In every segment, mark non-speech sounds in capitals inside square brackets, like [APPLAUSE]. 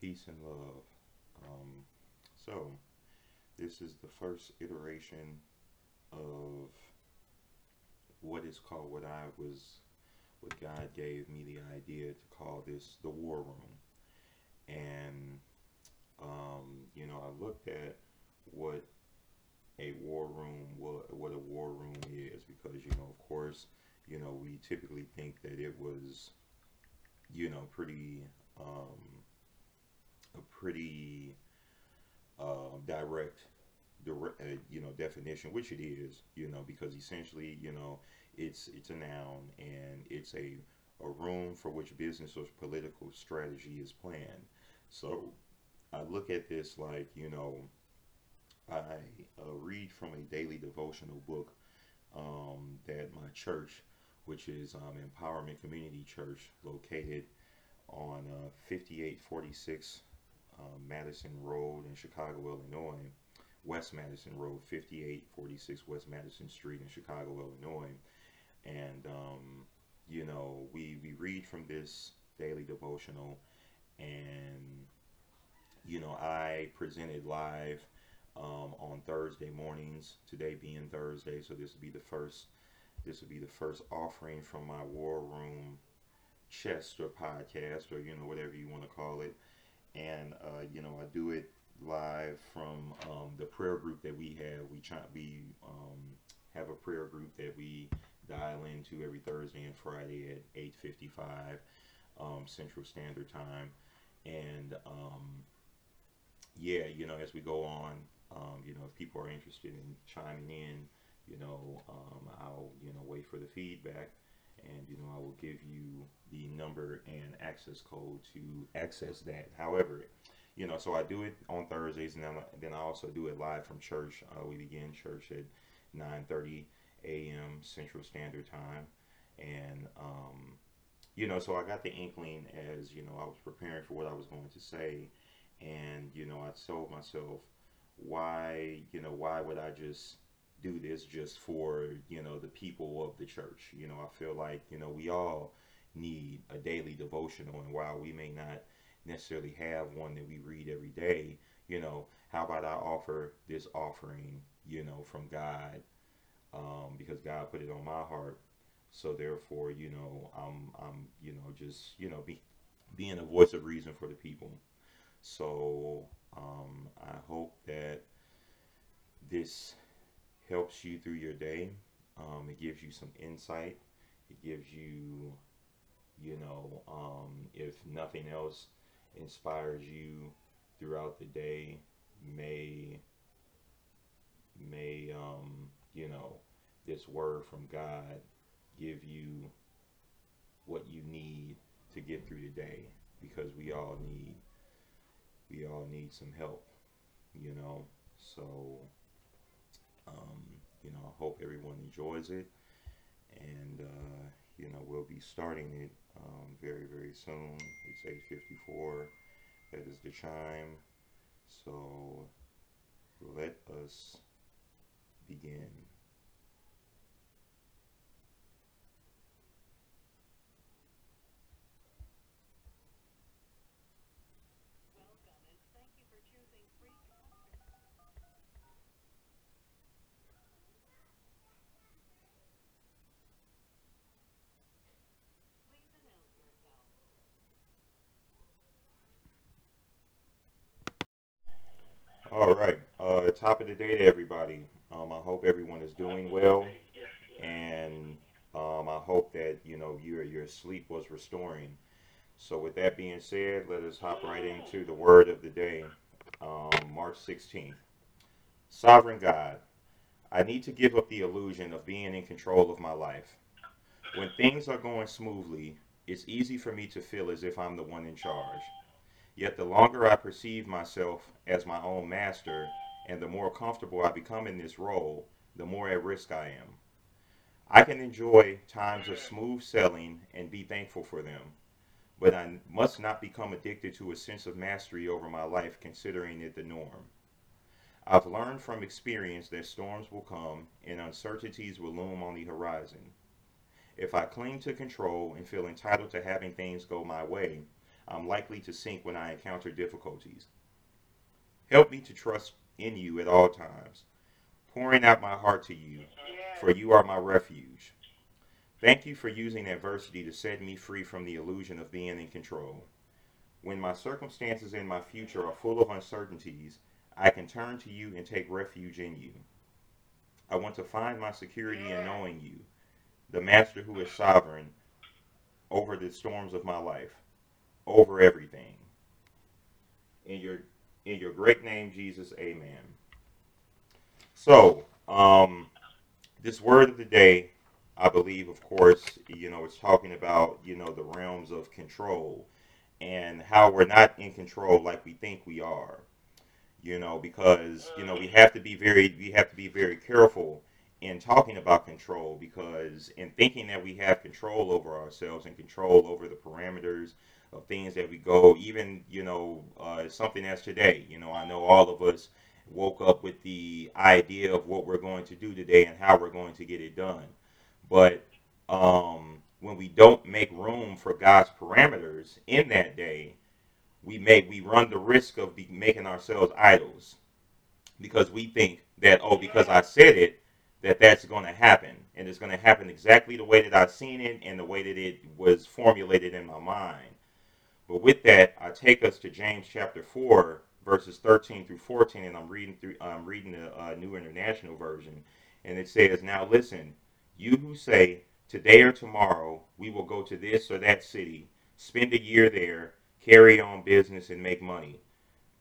Peace and love. Um, so, this is the first iteration of what is called, what I was, what God gave me the idea to call this the War Room. And, um, you know, I looked at what a war room, what, what a war room is, because, you know, of course, you know, we typically think that it was, you know, pretty, um, a pretty uh, direct, direct, uh, you know, definition, which it is, you know, because essentially, you know, it's it's a noun and it's a a room for which business or political strategy is planned. So I look at this like, you know, I uh, read from a daily devotional book um, that my church, which is um, Empowerment Community Church, located on uh, 5846 uh, Madison Road in Chicago, Illinois, West Madison Road, 5846 West Madison Street in Chicago, Illinois. And, um, you know, we, we read from this daily devotional, and, you know, I presented live um, on Thursday mornings, today being Thursday, so this will be the first. This will be the first offering from my War Room chest or podcast or you know whatever you want to call it and uh, you know I do it live from um, the prayer group that we have. We try we um, have a prayer group that we dial into every Thursday and Friday at 8:55 um, Central Standard Time, and um, yeah, you know as we go on, um, you know if people are interested in chiming in, you know um, I'll you know wait for the feedback and you know I will give you the number and access code to access that. However, you know, so I do it on Thursdays, and then, then I also do it live from church. Uh, we begin church at 9:30 a.m. Central Standard Time, and um, you know, so I got the inkling as you know I was preparing for what I was going to say, and you know I told myself, why, you know, why would I just do this just for you know the people of the church. You know i feel like you know we all need a daily devotional and while we may not necessarily have one that we read every day you know how about i offer this offering you know from god um, because god put it on my heart. So therefore you know i'm i'm you know just you know be, being a voice of reason for the people. So um, i hope that this helps you through your day. Um, it gives you some insight. It gives you, you know, um, if nothing else, inspires you throughout the day. May, may, um, you know, this word from God give you what you need to get through the day because we all need we all need some help you know so um, you know, I hope everyone enjoys it. And, uh, you know, we'll be starting it um, very, very soon. It's 8.54. That is the chime. So let us begin. All right. Uh, top of the day to everybody. Um, I hope everyone is doing well, and um, I hope that you know your your sleep was restoring. So, with that being said, let us hop right into the word of the day, um, March 16th. Sovereign God, I need to give up the illusion of being in control of my life. When things are going smoothly, it's easy for me to feel as if I'm the one in charge. Yet the longer I perceive myself as my own master and the more comfortable I become in this role, the more at risk I am. I can enjoy times of smooth sailing and be thankful for them, but I must not become addicted to a sense of mastery over my life, considering it the norm. I've learned from experience that storms will come and uncertainties will loom on the horizon. If I cling to control and feel entitled to having things go my way, I'm likely to sink when I encounter difficulties. Help me to trust in you at all times, pouring out my heart to you, for you are my refuge. Thank you for using adversity to set me free from the illusion of being in control. When my circumstances and my future are full of uncertainties, I can turn to you and take refuge in you. I want to find my security in knowing you, the Master who is sovereign over the storms of my life, over everything. In your in your great name, Jesus, amen. So, um, this word of the day, I believe, of course, you know, it's talking about, you know, the realms of control and how we're not in control like we think we are you know, because you know we have to be very we have to be very careful in talking about control because in thinking that we have control over ourselves and control over the parameters of things that we go, even you know, uh, something as today, you know, I know all of us woke up with the idea of what we're going to do today and how we're going to get it done, but um, when we don't make room for God's parameters in that day, we make we run the risk of making ourselves idols. Because we think that oh because I said it that that's going to happen. And it's going to happen exactly the way that I've seen it and the way that it was formulated in my mind. But with that, I take us to James chapter four verses 13 through 14 and I'm reading through I'm reading the uh, New International Version and it says now listen you who say today or tomorrow we will go to this or that city spend a year there carry on business and make money.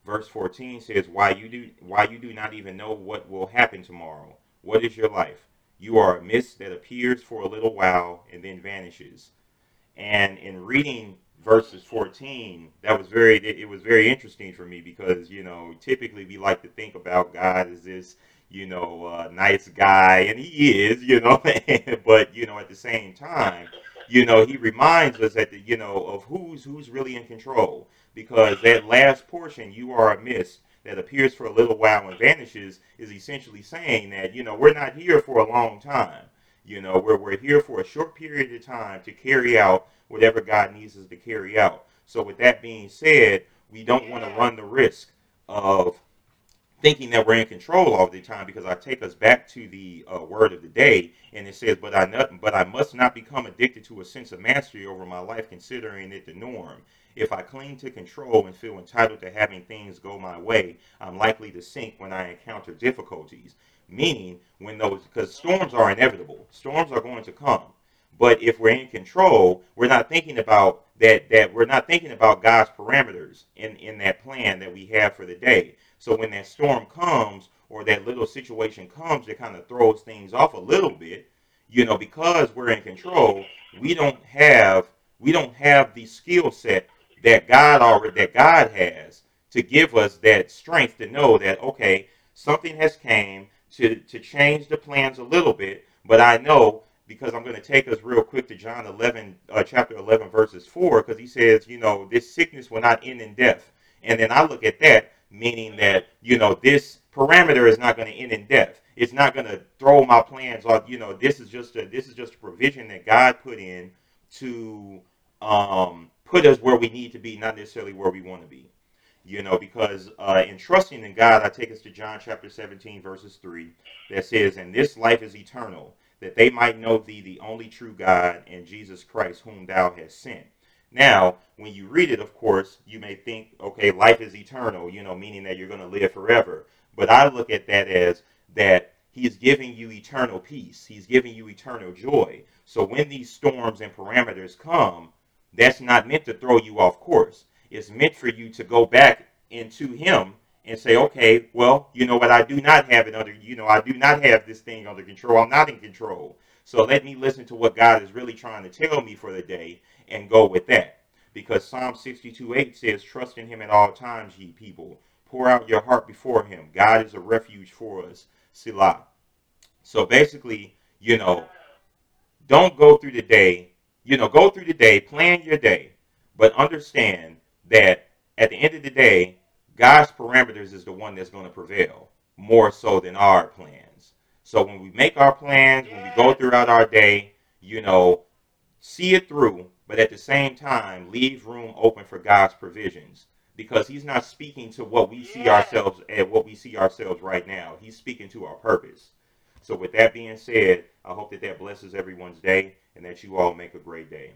Verse 14 says, why you do why you do not even know what will happen tomorrow. What is your life? You are a mist that appears for a little while and then vanishes. And in reading verses 14, that was very it was very interesting for me because you know typically we like to think about God as this you know uh, nice guy, and he is, you know, [LAUGHS] but you know at the same time you know, he reminds us that the, you know of who's who's really in control because that last portion, you are a mist that appears for a little while and vanishes, is essentially saying that you know we're not here for a long time. You know, we're we're here for a short period of time to carry out whatever God needs us to carry out. So with that being said, we don't want to run the risk of thinking that we're in control all the time because I take us back to the uh, word of the day and it says, but I not, but I must not become addicted to a sense of mastery over my life, considering it the norm. If I cling to control and feel entitled to having things go my way, I'm likely to sink when I encounter difficulties. Meaning, when those, because storms are inevitable, storms are going to come. But if we're in control, we're not thinking about that. That we're not thinking about God's parameters in in that plan that we have for the day. So when that storm comes or that little situation comes, it kind of throws things off a little bit, you know, because we're in control, we don't have we don't have the skill set that God already that God has to give us that strength to know that okay, something has came to to change the plans a little bit, but I know because I'm going to take us real quick to John 11, uh, chapter 11, verses 4, because he says, you know, this sickness will not end in death. And then I look at that meaning that you know this parameter is not going to end in death. It's not going to throw my plans off. You know, this is just a this is just a provision that God put in to um, put us where we need to be, not necessarily where we want to be. You know, because uh, in trusting in God, I take us to John chapter 17, verses 3, that says, And this life is eternal, that they might know thee, the only true God, and Jesus Christ, whom thou hast sent. Now, when you read it, of course, you may think, okay, life is eternal, you know, meaning that you're going to live forever. But I look at that as that he's giving you eternal peace. He's giving you eternal joy. So when these storms and parameters come, that's not meant to throw you off course. It's meant for you to go back into him and say, okay, well, you know what? I do not have it under, you know, I do not have this thing under control. I'm not in control. So let me listen to what God is really trying to tell me for the day and go with that. Because Psalm 62 8 says, Trust in him at all times, ye people. Pour out your heart before him. God is a refuge for us. Selah. So basically, you know, don't go through the day, you know, go through the day, plan your day, but understand that at the end of the day, God's parameters is the one that's going to prevail more so than our plans. So when we make our plans, when we go throughout our day, you know, see it through but at the same time, leave room open for God's provisions because He's not speaking to what we see ourselves at what we see ourselves right now. He's speaking to our purpose. So, with that being said, I hope that that blesses everyone's day and that you all make a great day.